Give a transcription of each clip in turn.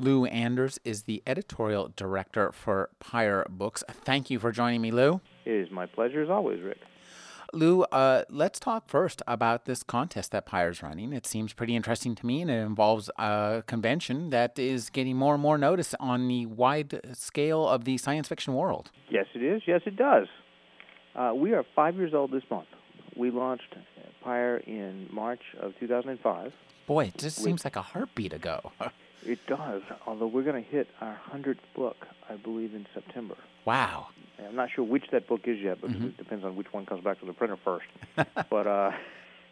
Lou Anders is the editorial director for Pyr Books. Thank you for joining me, Lou. It is my pleasure as always, Rick. Lou, uh, let's talk first about this contest that Pyr's running. It seems pretty interesting to me, and it involves a convention that is getting more and more notice on the wide scale of the science fiction world. Yes, it is. Yes, it does. Uh, we are five years old this month. We launched Pyr in March of 2005. Boy, it just seems like a heartbeat ago. it does, although we're going to hit our 100th book, I believe, in September. Wow. I'm not sure which that book is yet because mm-hmm. it depends on which one comes back to the printer first. but uh,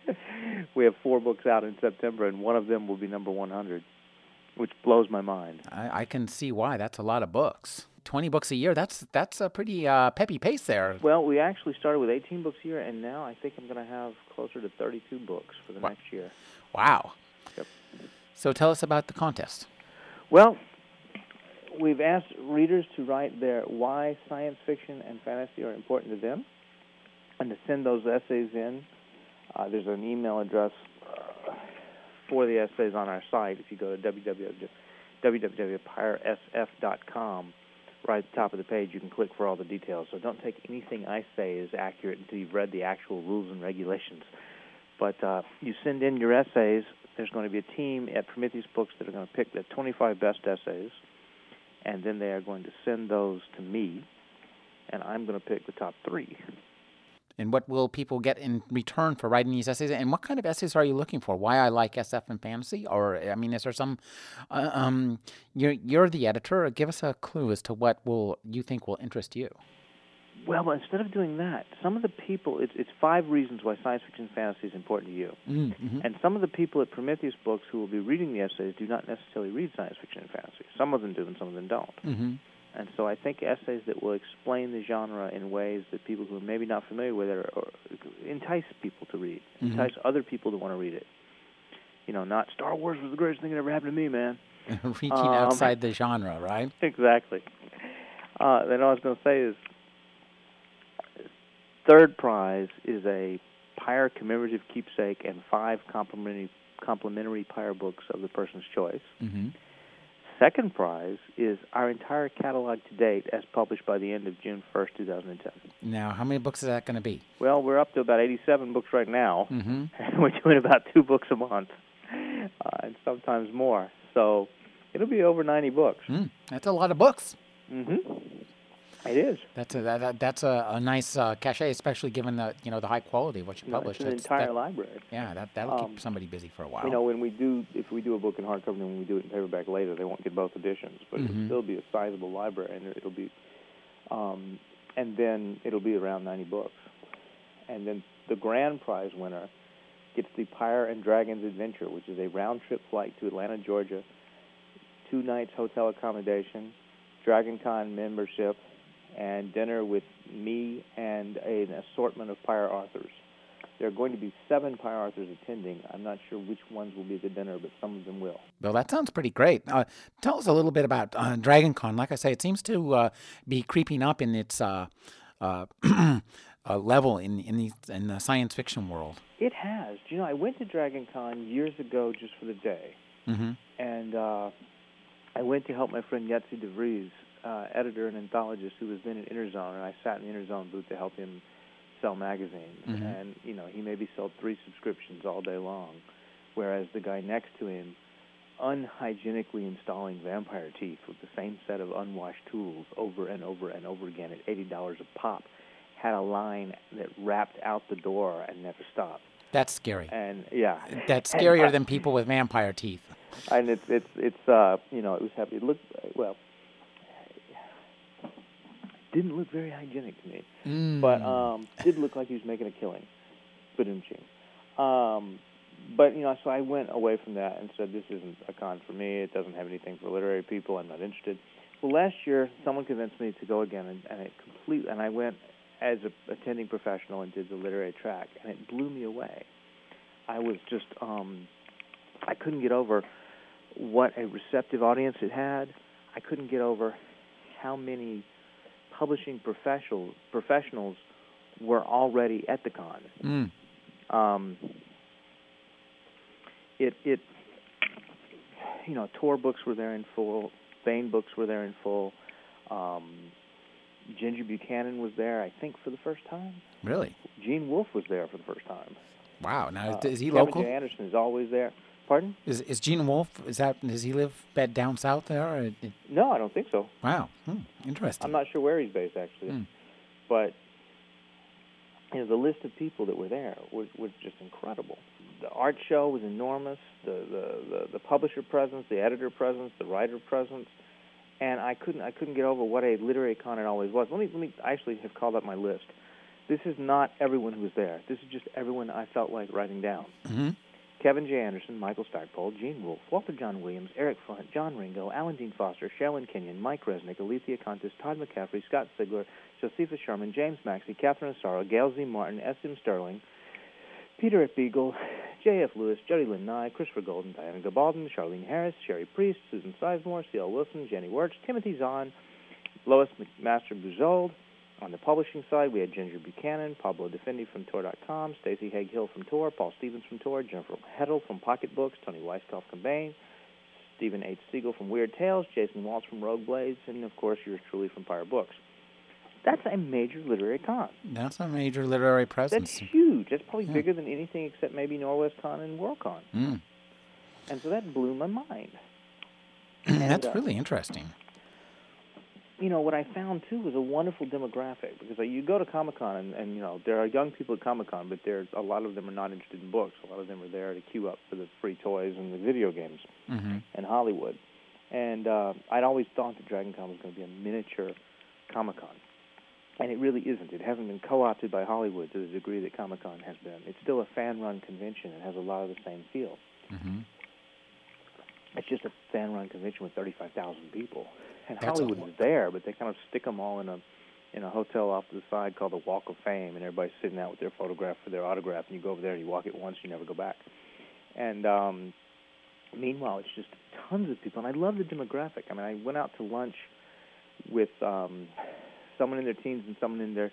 we have four books out in September, and one of them will be number 100, which blows my mind. I, I can see why. That's a lot of books. 20 books a year. That's that's a pretty uh, peppy pace there. Well, we actually started with 18 books a year, and now I think I'm going to have closer to 32 books for the wow. next year. Wow. So tell us about the contest. Well, we've asked readers to write their why science fiction and fantasy are important to them, and to send those essays in. Uh, there's an email address uh, for the essays on our site. If you go to www.pyrsf.com, right at the top of the page, you can click for all the details. So don't take anything I say as accurate until you've read the actual rules and regulations. But uh, you send in your essays. There's going to be a team at Prometheus Books that are going to pick the 25 best essays and then they are going to send those to me, and I'm going to pick the top three. And what will people get in return for writing these essays? And what kind of essays are you looking for? Why I like SF and fantasy? Or I mean, is there some? Uh, um, you're you're the editor. Give us a clue as to what will you think will interest you. Well, but instead of doing that, some of the people, it's, it's five reasons why science fiction and fantasy is important to you. Mm-hmm. And some of the people at Prometheus Books who will be reading the essays do not necessarily read science fiction and fantasy. Some of them do, and some of them don't. Mm-hmm. And so I think essays that will explain the genre in ways that people who are maybe not familiar with it are, are entice people to read, mm-hmm. entice other people to want to read it. You know, not Star Wars was the greatest thing that ever happened to me, man. Reaching um, outside the genre, right? Exactly. Uh, then all I was going to say is Third prize is a Pyr commemorative keepsake and five complimentary complimentary Pyr books of the person's choice. Mm-hmm. Second prize is our entire catalog to date, as published by the end of June 1st, 2010. Now, how many books is that going to be? Well, we're up to about 87 books right now, mm-hmm. and we're doing about two books a month, uh, and sometimes more. So it'll be over 90 books. Mm, that's a lot of books. Mm-hmm. It is. That's a that, that's a, a nice uh, cachet, especially given the you know the high quality of what you no, publish. It's an entire that, library. Yeah, that that'll um, keep somebody busy for a while. You know, when we do, if we do a book in hardcover and when we do it in paperback later, they won't get both editions, but mm-hmm. it'll still be a sizable library, and it'll be, um, and then it'll be around 90 books, and then the grand prize winner gets the Pyr and Dragons Adventure, which is a round trip flight to Atlanta, Georgia, two nights hotel accommodation, Dragon Con membership and dinner with me and an assortment of Pyr authors. There are going to be seven Pyr authors attending. I'm not sure which ones will be at the dinner, but some of them will. Well, that sounds pretty great. Uh, tell us a little bit about uh, Dragon Con. Like I say, it seems to uh, be creeping up in its uh, uh, uh, level in in the, in the science fiction world. It has. You know, I went to Dragon Con years ago just for the day, mm-hmm. and I went to help my friend Jetse de Vries uh, editor and anthologist who was then at Interzone, and I sat in the Interzone booth to help him sell magazines. Mm-hmm. And you know, he maybe sold three subscriptions all day long, whereas the guy next to him, unhygienically installing vampire teeth with the same set of unwashed tools over and over and over again at eighty dollars a pop, had a line that wrapped out the door and never stopped. That's scary. And yeah, that's scarier and, uh, than people with vampire teeth. And it's it's it's uh you know it was happy. It looked well didn't look very hygienic to me, mm. but um, did look like he was making a killing. Um, but you know, so I went away from that and said, "This isn't a con for me. It doesn't have anything for literary people. I'm not interested." Well, last year, someone convinced me to go again, and, and it complete. And I went as a attending professional and did the literary track, and it blew me away. I was just um, I couldn't get over what a receptive audience it had. I couldn't get over how many publishing professionals professionals were already at the con. Mm. Um, it it you know Tor books were there in full, Baen books were there in full. Um, Ginger Buchanan was there, I think, for the first time. Really? Gene Wolfe was there for the first time. Wow. Now, Uh, is he Kevin local? J. Anderson is always there. Pardon? Is is Gene Wolfe? Is that does he live bed down south there? Or, No, I don't think so. wow. Hmm. Interesting. I'm not sure where he's based actually, Hmm. but you know the list of people that were there was was just incredible. The art show was enormous. The the the, the publisher presence, the editor presence, the writer presence, and I couldn't I couldn't get over what a literary con it always was. Let me let me I actually have called up my list. This is not everyone who was there. This is just everyone I felt like writing down. hmm Kevin J. Anderson, Michael Stackpole, Gene Wolfe, Walter John Williams, Eric Flint, John Ringo, Alan Dean Foster, Sherilyn Kenyon, Mike Resnick, Alethea Kontis, Todd McCaffrey, Scott Sigler, Josepha Sherman, James Maxey, Catherine Asaro, Gail Z. Martin, S. M. Stirling, Peter F. Beagle, J.F. Lewis, Jody Lynn Nye, Christopher Golden, Diana Gabaldon, Charlaine Harris, Cherie Priest, Susan Sizemore, C.L. Wilson, Janny Wurts, Timothy Zahn, Lois McMaster Bujold. On the publishing side, we had Ginger Buchanan, Pablo Defendi from Tor.com, Stacey Haig Hill from Tor, Paul Stevens from Tor, Jennifer Heddle from Pocket Books, Toni Weisskopf from Baen, Stephen H. Segal from Weird Tales, Jason Waltz from Rogue Blades, and of course yours truly from Pirate Books. That's a major literary con. That's a major literary presence. That's huge. That's probably Yeah. bigger than anything except maybe Norwescon and WorldCon. Mm. And so that blew my mind. That's uh, really interesting. You know what I found too was a wonderful demographic because uh, you go to Comic Con and, and you know there are young people at Comic Con, but there's a lot of them are not interested in books. A lot of them are there to queue up for the free toys and the video games hmm and Hollywood. And uh, I'd always thought that Dragon Con was going to be a miniature Comic Con, and it really isn't. It hasn't been co-opted by Hollywood to the degree that Comic Con has been. It's still a fan-run convention and has a lot of the same feel. hmm It's just a fan-run convention with 35,000 people, and That's Hollywood is there, but they kind of stick them all in a in a hotel off to the side called the Walk of Fame, and everybody's sitting out with their photograph for their autograph, and you go over there and you walk it once, you never go back. And um, meanwhile, it's just tons of people, and I love the demographic. I mean, I went out to lunch with um, someone in their teens and someone in their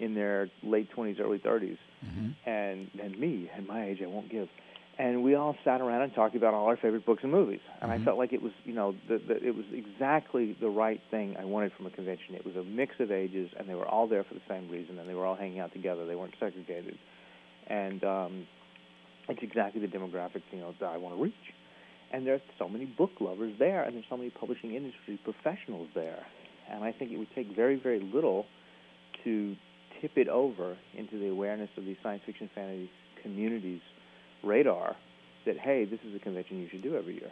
in their late 20s, early 30s, hmm and and me at my age I won't give. And we all sat around and talked about all our favorite books and movies. And Mhm. I felt like it was, you know, the, the, it was exactly the right thing I wanted from a convention. It was a mix of ages, and they were all there for the same reason, and they were all hanging out together. They weren't segregated, and um, it's exactly the demographic, you know, that I want to reach. And there's so many book lovers there, and there's so many publishing industry professionals there. And I think it would take very, very little to tip it over into the awareness of the science fiction fantasy community's radar that hey, this is a convention you should do every year.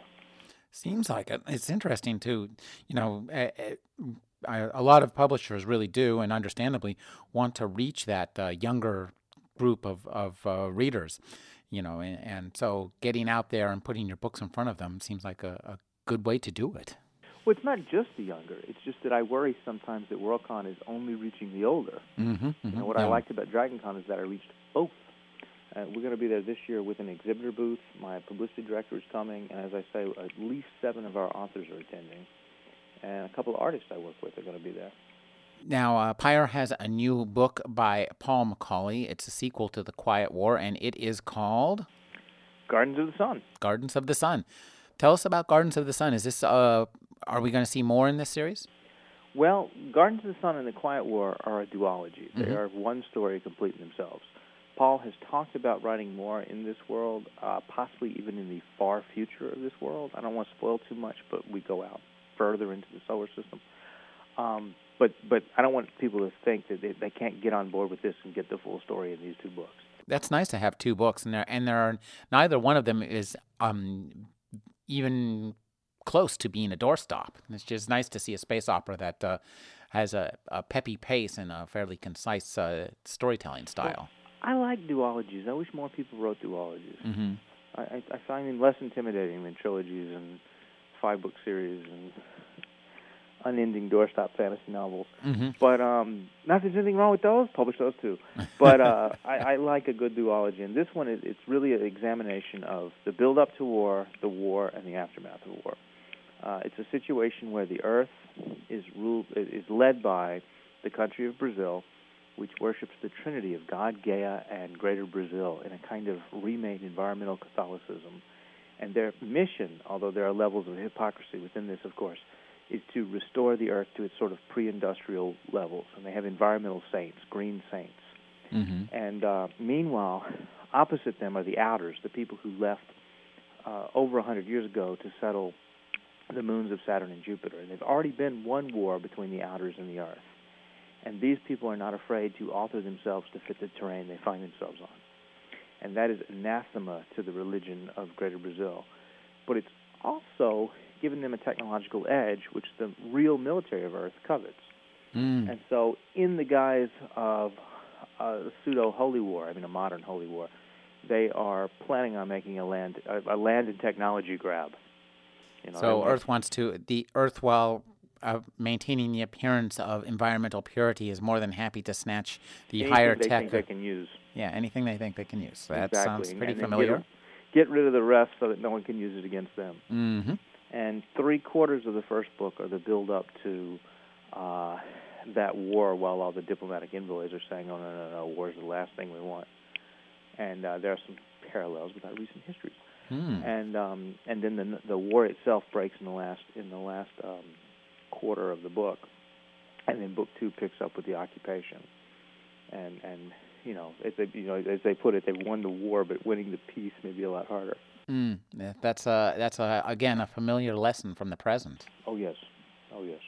Seems like it. It's interesting too. You know, a, a, a lot of publishers really do, and understandably, want to reach that uh, younger group of of uh, readers. You know, and, and so getting out there and putting your books in front of them seems like a, a good way to do it. Well, it's not just the younger. It's just that I worry sometimes that WorldCon is only reaching the older. Mm-hmm, You know, what I liked about DragonCon is that I reached both. Uh, we're going to be there this year with an exhibitor booth. My publicity director is coming, and as I say, at least seven of our authors are attending, and a couple of artists I work with are going to be there. Now, uh, Pyr has a new book by Paul McAuley. It's a sequel to The Quiet War, and it is called Gardens of the Sun. Gardens of the Sun. Tell us about Gardens of the Sun. Is this uh, are we going to see more in this series? Well, Gardens of the Sun and The Quiet War are a duology. They Mhm. are one story complete in themselves. Paul has talked about writing more in this world, uh, possibly even in the far future of this world. I don't want to spoil too much, but we go out further into the solar system. Um, but but I don't want people to think that they, they can't get on board with this and get the full story in these two books. That's nice to have two books, and there and there are neither one of them is um, even close to being a doorstop. It's just nice to see a space opera that uh, has a, a peppy pace and a fairly concise uh, storytelling style. I like duologies. I wish more people wrote duologies. hmm I, I, I find them less intimidating than trilogies and five book series and unending doorstop fantasy novels. Mm-hmm. But um, not that there's anything wrong with those. Publish those too. But uh, I, I like a good duology, and this one is it's really an examination of the build up to war, the war, and the aftermath of war. Uh, it's a situation where the Earth is ruled is led by the country of Brazil, which worships the Trinity of God, Gaia, and Greater Brazil in a kind of remade environmental Catholicism. And their mission, although there are levels of hypocrisy within this, of course, is to restore the earth to its sort of pre-industrial levels, and they have environmental saints, green saints. Mm-hmm. And uh, meanwhile, opposite them are the outers, the people who left uh, over a hundred years ago to settle the moons of Saturn and Jupiter. And there's already been one war between the outers and the Earth. And these people are not afraid to alter themselves to fit the terrain they find themselves on. And that is anathema to the religion of Greater Brazil. But it's also given them a technological edge, which the real military of Earth covets. Mm. And so, in the guise of a pseudo holy war, I mean a modern holy war, they are planning on making a land a, a land and technology grab. You know, So Earth wants to the Earth, while uh, maintaining the appearance of environmental purity, is more than happy to snatch the anything higher they tech. think they can use. yeah, anything they think they can use. That exactly. sounds pretty and familiar. Get, get rid of the rest so that no one can use it against them. Mm-hmm. And three quarters of the first book are the build up to uh, that war, while all the diplomatic envoys are saying, "Oh no, no, no, war is the last thing we want." And uh, there are some parallels with our recent histories. Hmm. and um, and then the the war itself breaks in the last in the last um, quarter of the book, and then book two picks up with the occupation, and and you know as they you know as they put it, they won the war, but winning the peace may be a lot harder. Mm. That's a that's a again a familiar lesson from the present. Oh yes, oh yes.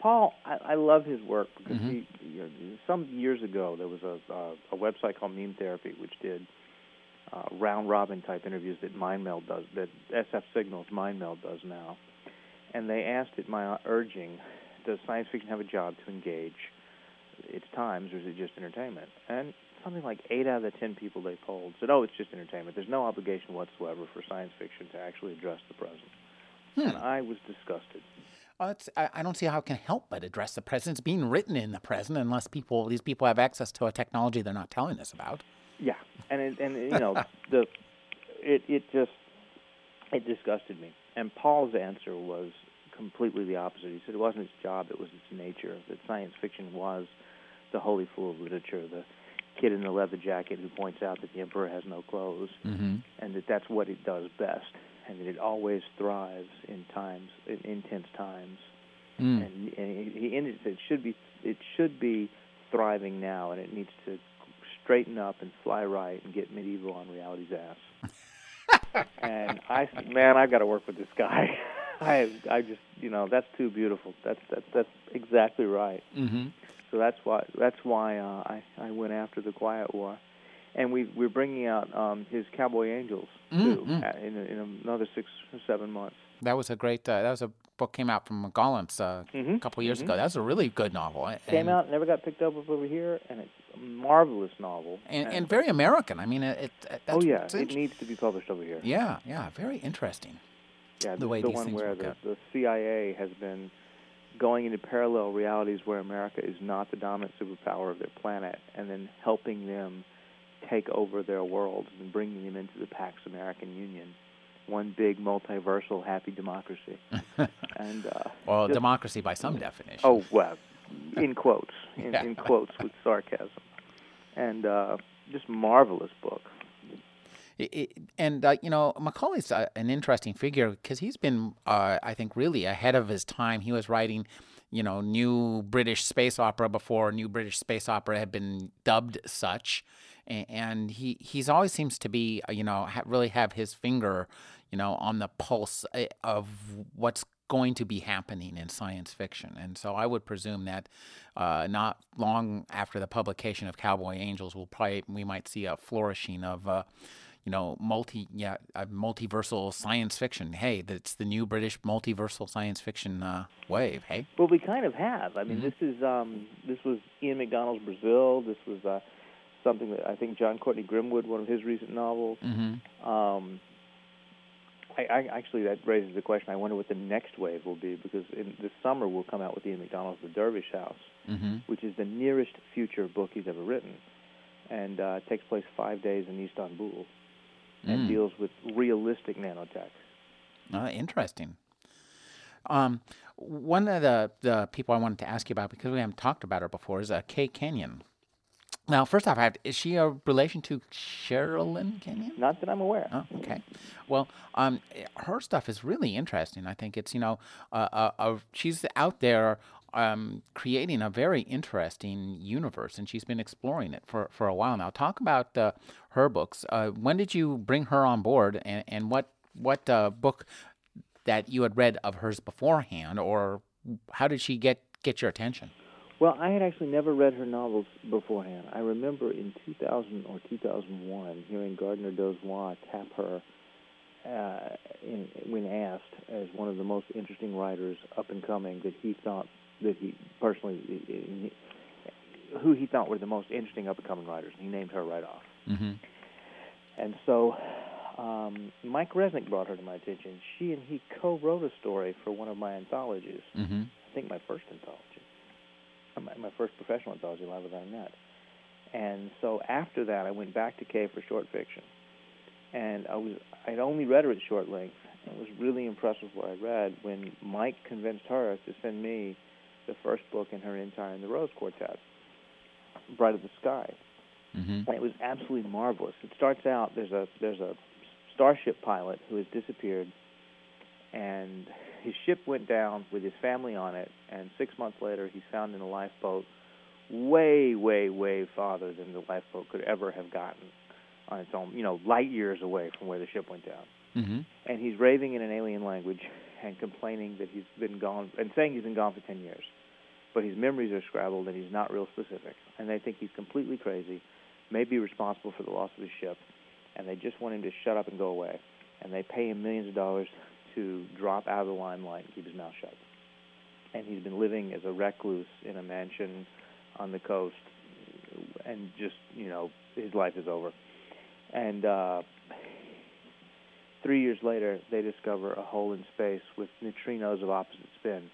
Paul, I, I love his work because Mhm. he, you know, some years ago there was a uh, a website called Meme Therapy which did uh, round robin type interviews that MindMeld does, that SF Signals MindMeld does now, and they asked at my urging, does science fiction have a job to engage its times, or is it just entertainment? And something like eight out of the ten people they polled said, "Oh, it's just entertainment. There's no obligation whatsoever for science fiction to actually address the present." Hmm. And I was disgusted. Well, it's, I, I don't see how it can help but address the present. It's being written in the present, unless people these people have access to a technology they're not telling us about. Yeah, and it, and you know the it it just it disgusted me. And Paul's answer was completely the opposite. He said it wasn't its job; it was its nature. That science fiction was the holy fool of literature, the kid in the leather jacket who points out that the emperor has no clothes, Mm-hmm. and that that's what it does best, and that it always thrives in times in intense times. Mm. And, and he he ended it should be it should be thriving now, and it needs to straighten up and fly right and get medieval on reality's ass. And I said, man, I've got to work with this guy. I I just you know that's too beautiful. That's that's that's exactly right. Mm-hmm. So that's why that's why uh, I I went after the Quiet War, and we we're bringing out um, his Cowboy Angels too Mm, mm. uh, in in another six or seven months. That was a great. Uh, that was a book came out from Gollancz uh, Mhm, a couple years mhm. ago. That was a really good novel. a- Came out, never got picked up over here, and it's a marvelous novel. and, and very American. I mean, it. it oh yeah, it int- needs to be published over here. yeah, yeah, very interesting. Yeah, the way the these one things where work the, the CIA has been going into parallel realities where America is not the dominant superpower of their planet, and then helping them take over their worlds and bringing them into the Pax American Union, one big multiversal happy democracy. and uh, Well, just- democracy by some definition. Oh well, in quotes, in, Yeah. in quotes with sarcasm, and uh, just marvelous book. It, it, and uh, you know, McAuley's uh, an interesting figure because he's been, uh, I think, really ahead of his time. He was writing, you know, new British space opera before new British space opera had been dubbed such, and, he he's always seems to be, uh, you know, really have his finger, you know, on the pulse uh, of what's going to be happening in science fiction. And so I would presume that uh, not long after the publication of Cowboy Angels, we'll probably we might see a flourishing of. Uh, you know, multi yeah, uh, multiversal science fiction. Hey, that's the new British multiversal science fiction uh, wave. Hey, Well, we kind of have. I mean, Mhm. this is um, this was Ian McDonald's Brazil. This was uh, something that I think Jon Courtenay Grimwood, one of his recent novels. mm-hmm. Um, I, I actually that raises the question. I wonder what the next wave will be because in the summer we'll come out with Ian McDonald's The Dervish House, mm-hmm. which is the nearest future book he's ever written, and uh, takes place five days in Istanbul, and Mm. deals with realistic nanotech. Uh, interesting. Um, one of the, the people I wanted to ask you about because we haven't talked about her before is uh, Kay Kenyon. Now, first off, I have is she a relation to Sherilyn Kenyon? Not that I'm aware. Oh, okay. Well, um, her stuff is really interesting. I think it's you know, uh, uh, uh, she's out there um, creating a very interesting universe, and she's been exploring it for, for a while now. Talk about uh, her books. Uh, when did you bring her on board, and, and what what uh, book that you had read of hers beforehand, or how did she get get your attention? Well, I had actually never read her novels beforehand. I remember in 2000 or 2001 hearing Gardner Dozois tap her uh, in, when asked as one of the most interesting writers up and coming that he thought that he personally who he thought were the most interesting up and coming writers. And he named her right off. Mm-hmm. And so um, Mike Resnick brought her to my attention. She and he co-wrote a story for one of my anthologies. Mm-hmm. I think my first anthology, Uh, my, my first professional anthology, Live Without a Net. And so after that, I went back to Kay for short fiction, and I was I'd only read her at short length, and was really impressed with what I read when Mike convinced her to send me the first book in her Entire and the Rose Quartet, Bright of the Sky. Mm-hmm. And it was absolutely marvelous. It starts out there's a there's a starship pilot who has disappeared, and his ship went down with his family on it. And six months later, he's found in a lifeboat, way, way, way farther than the lifeboat could ever have gotten on its own. You know, light years away from where the ship went down. Mm-hmm. And he's raving in an alien language and complaining that he's been gone and saying he's been gone for ten years. But his memories are scrabbled and he's not real specific. And they think he's completely crazy, may be responsible for the loss of his ship, and they just want him to shut up and go away. And they pay him millions of dollars to drop out of the limelight and keep his mouth shut. And he's been living as a recluse in a mansion on the coast, and just you know his life is over. And uh, three years later, they discover a hole in space with neutrinos of opposite spin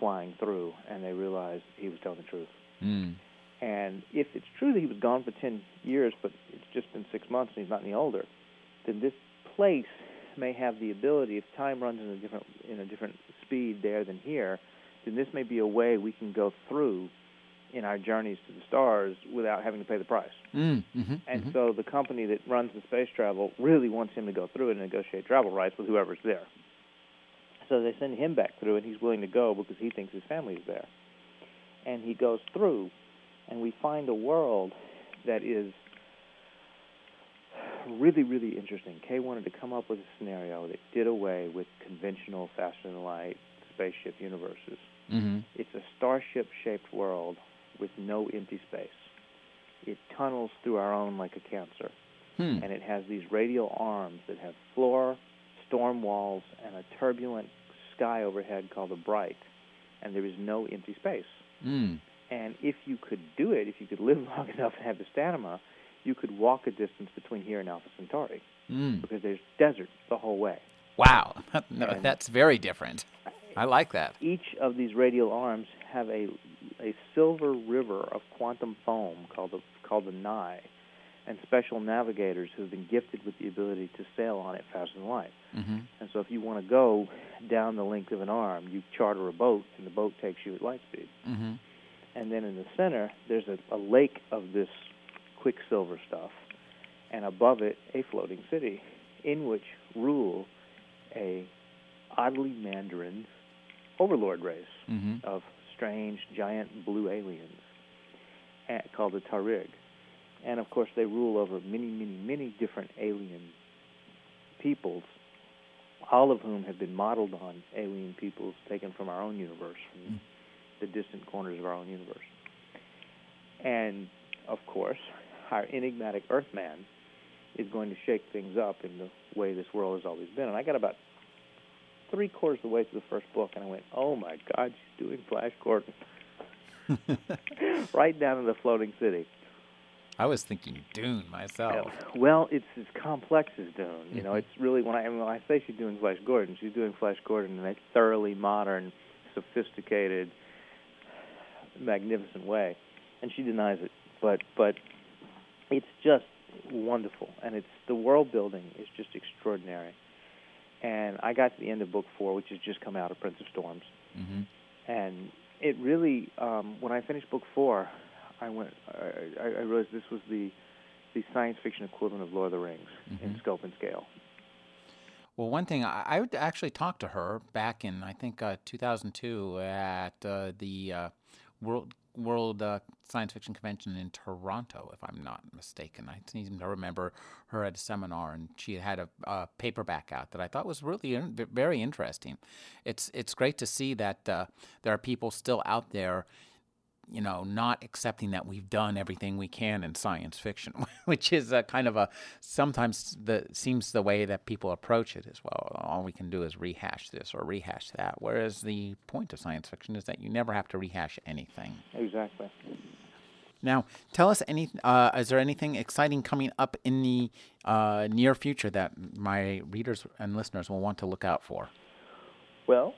flying through, and they realize he was telling the truth. Mm. And if it's true that he was gone for 10 years, but it's just been six months and he's not any older, then this place may have the ability, if time runs in a different in a different speed there than here, then this may be a way we can go through in our journeys to the stars without having to pay the price. Mm. Mm-hmm. And mm-hmm. so the company that runs the space travel really wants him to go through and negotiate travel rights with whoever's there. So they send him back through, and he's willing to go because he thinks his family is there. And he goes through, and we find a world that is really, really interesting. Kay wanted to come up with a scenario that did away with conventional faster than light spaceship universes. Mm-hmm. It's a starship shaped world with no empty space. It tunnels through our own like a cancer, Hmm. and it has these radial arms that have floor, storm walls, and a turbulent sky overhead called a bright, and there is no empty space. Mm. And if you could do it, if you could live long enough and have the stamina, you could walk a distance between here and Alpha Centauri Mm. because there's desert the whole way. Wow, no, that's very different. I like that. Each of these radial arms have a a silver river of quantum foam called the called the Nigh, and special navigators who've been gifted with the ability to sail on it faster than light. Mm-hmm. And so, if you want to go down the length of an arm, you charter a boat, and the boat takes you at light speed. Mm-hmm. And then in the center, there's a, a lake of this quicksilver stuff, and above it, a floating city, in which rule a oddly mandarin overlord race Mm-hmm. of strange giant blue aliens eh, called the Tarig. And of course, they rule over many, many, many different alien peoples, all of whom have been modeled on alien peoples taken from our own universe, from Mm. the distant corners of our own universe. And of course, our enigmatic Earthman is going to shake things up in the way this world has always been. And I got about three quarters of the way through the first book, and I went, "Oh my God, she's doing Flash Gordon right down to the floating city." I was thinking Dune myself. Well, it's as complex as Dune. You know, Mhm. it's really when I when I say she's doing Flash Gordon, she's doing Flash Gordon in a thoroughly modern, sophisticated, magnificent way, and she denies it. But but it's just wonderful, and it's the world building is just extraordinary. And I got to the end of book four, which has just come out of Prince of Storms, hmm and it really um, when I finished book four, I went I, I I realized this was the the science fiction equivalent of Lord of the Rings in Mhm. scope and scale. Well, one thing I, I actually talked to her back in I think uh, 2002 at uh, the uh, World World uh, Science Fiction Convention in Toronto, if I'm not mistaken. I seem to remember her at a seminar, and she had a, a paperback out that I thought was really in, very interesting. It's it's great to see that uh, there are people still out there. You know, not accepting that we've done everything we can in science fiction, which is a kind of a sometimes the seems the way that people approach it as well. All we can do is rehash this or rehash that. Whereas the point of science fiction is that you never have to rehash anything. Exactly. Now, tell us any. Uh, is there anything exciting coming up in the uh, near future that my readers and listeners will want to look out for? Well,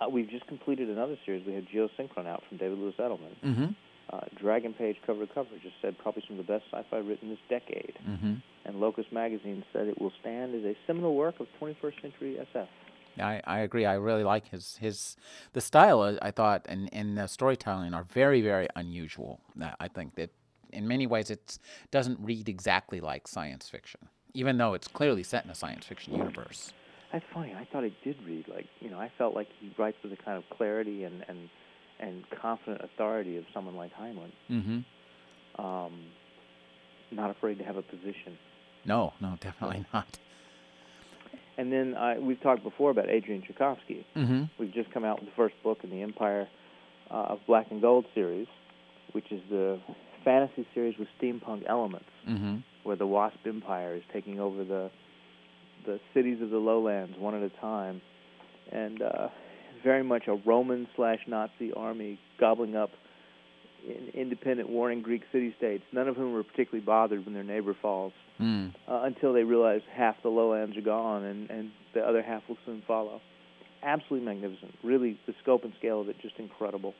uh, we've just completed another series. We had Geosynchron out from David Louis Edelman. Mm-hmm. Uh, Dragon Page cover to cover just said probably some of the best sci-fi written this decade. Mm-hmm. And Locus Magazine said it will stand as a seminal work of 21st century SF. I, I agree. I really like his his the style. uh, I thought and and the storytelling are very very unusual. Uh, I think that in many ways it doesn't read exactly like science fiction, even though it's clearly set in a science fiction universe. That's funny. I thought it did read like you know. I felt like he writes with the kind of clarity and and and confident authority of someone like Heinlein. Mm-hmm. Um, not afraid to have a position. No, no, definitely not. And then uh, we've talked before about Adrian Tchaikovsky. Mm-hmm. We've just come out with the first book in the Empire uh, of Black and Gold series, which is the fantasy series with steampunk elements, Mm-hmm. where the Wasp Empire is taking over the the cities of the lowlands one at a time, and uh, very much a Roman slash Nazi army gobbling up in independent warring Greek city-states, none of whom were particularly bothered when their neighbor falls, Mm. uh, until they realize half the lowlands are gone and, and the other half will soon follow. Absolutely magnificent. Really, the scope and scale of it just incredible.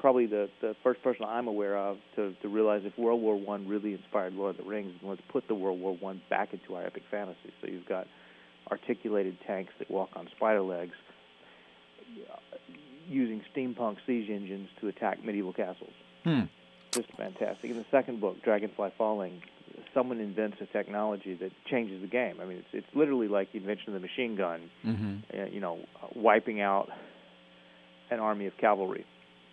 Probably the, the first person I'm aware of to, to realize if World War One really inspired Lord of the Rings, then let's put the World War One back into our epic fantasy. So you've got articulated tanks that walk on spider legs, using steampunk siege engines to attack medieval castles Hmm. just fantastic. In the second book, Dragonfly Falling, someone invents a technology that changes the game. I mean, it's it's literally like the invention of the machine gun. Mm-hmm. Uh, you know, wiping out an army of cavalry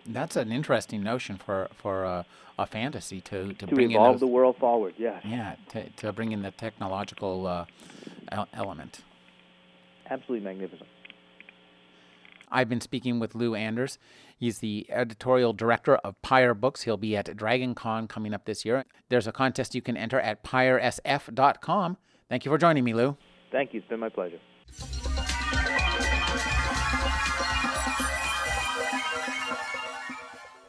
That's an interesting notion for for uh, a fantasy to to, to bring evolve in the world forward. Yes, yeah to, to bring in the technological uh, element. absolutely magnificent. I've been speaking with Lou Anders. He's the editorial director of Pyr Books. He'll be at Dragon Con coming up this year. There's a contest you can enter at pyrsf.com. Thank you for joining me, Lou. Thank you. It's been my pleasure.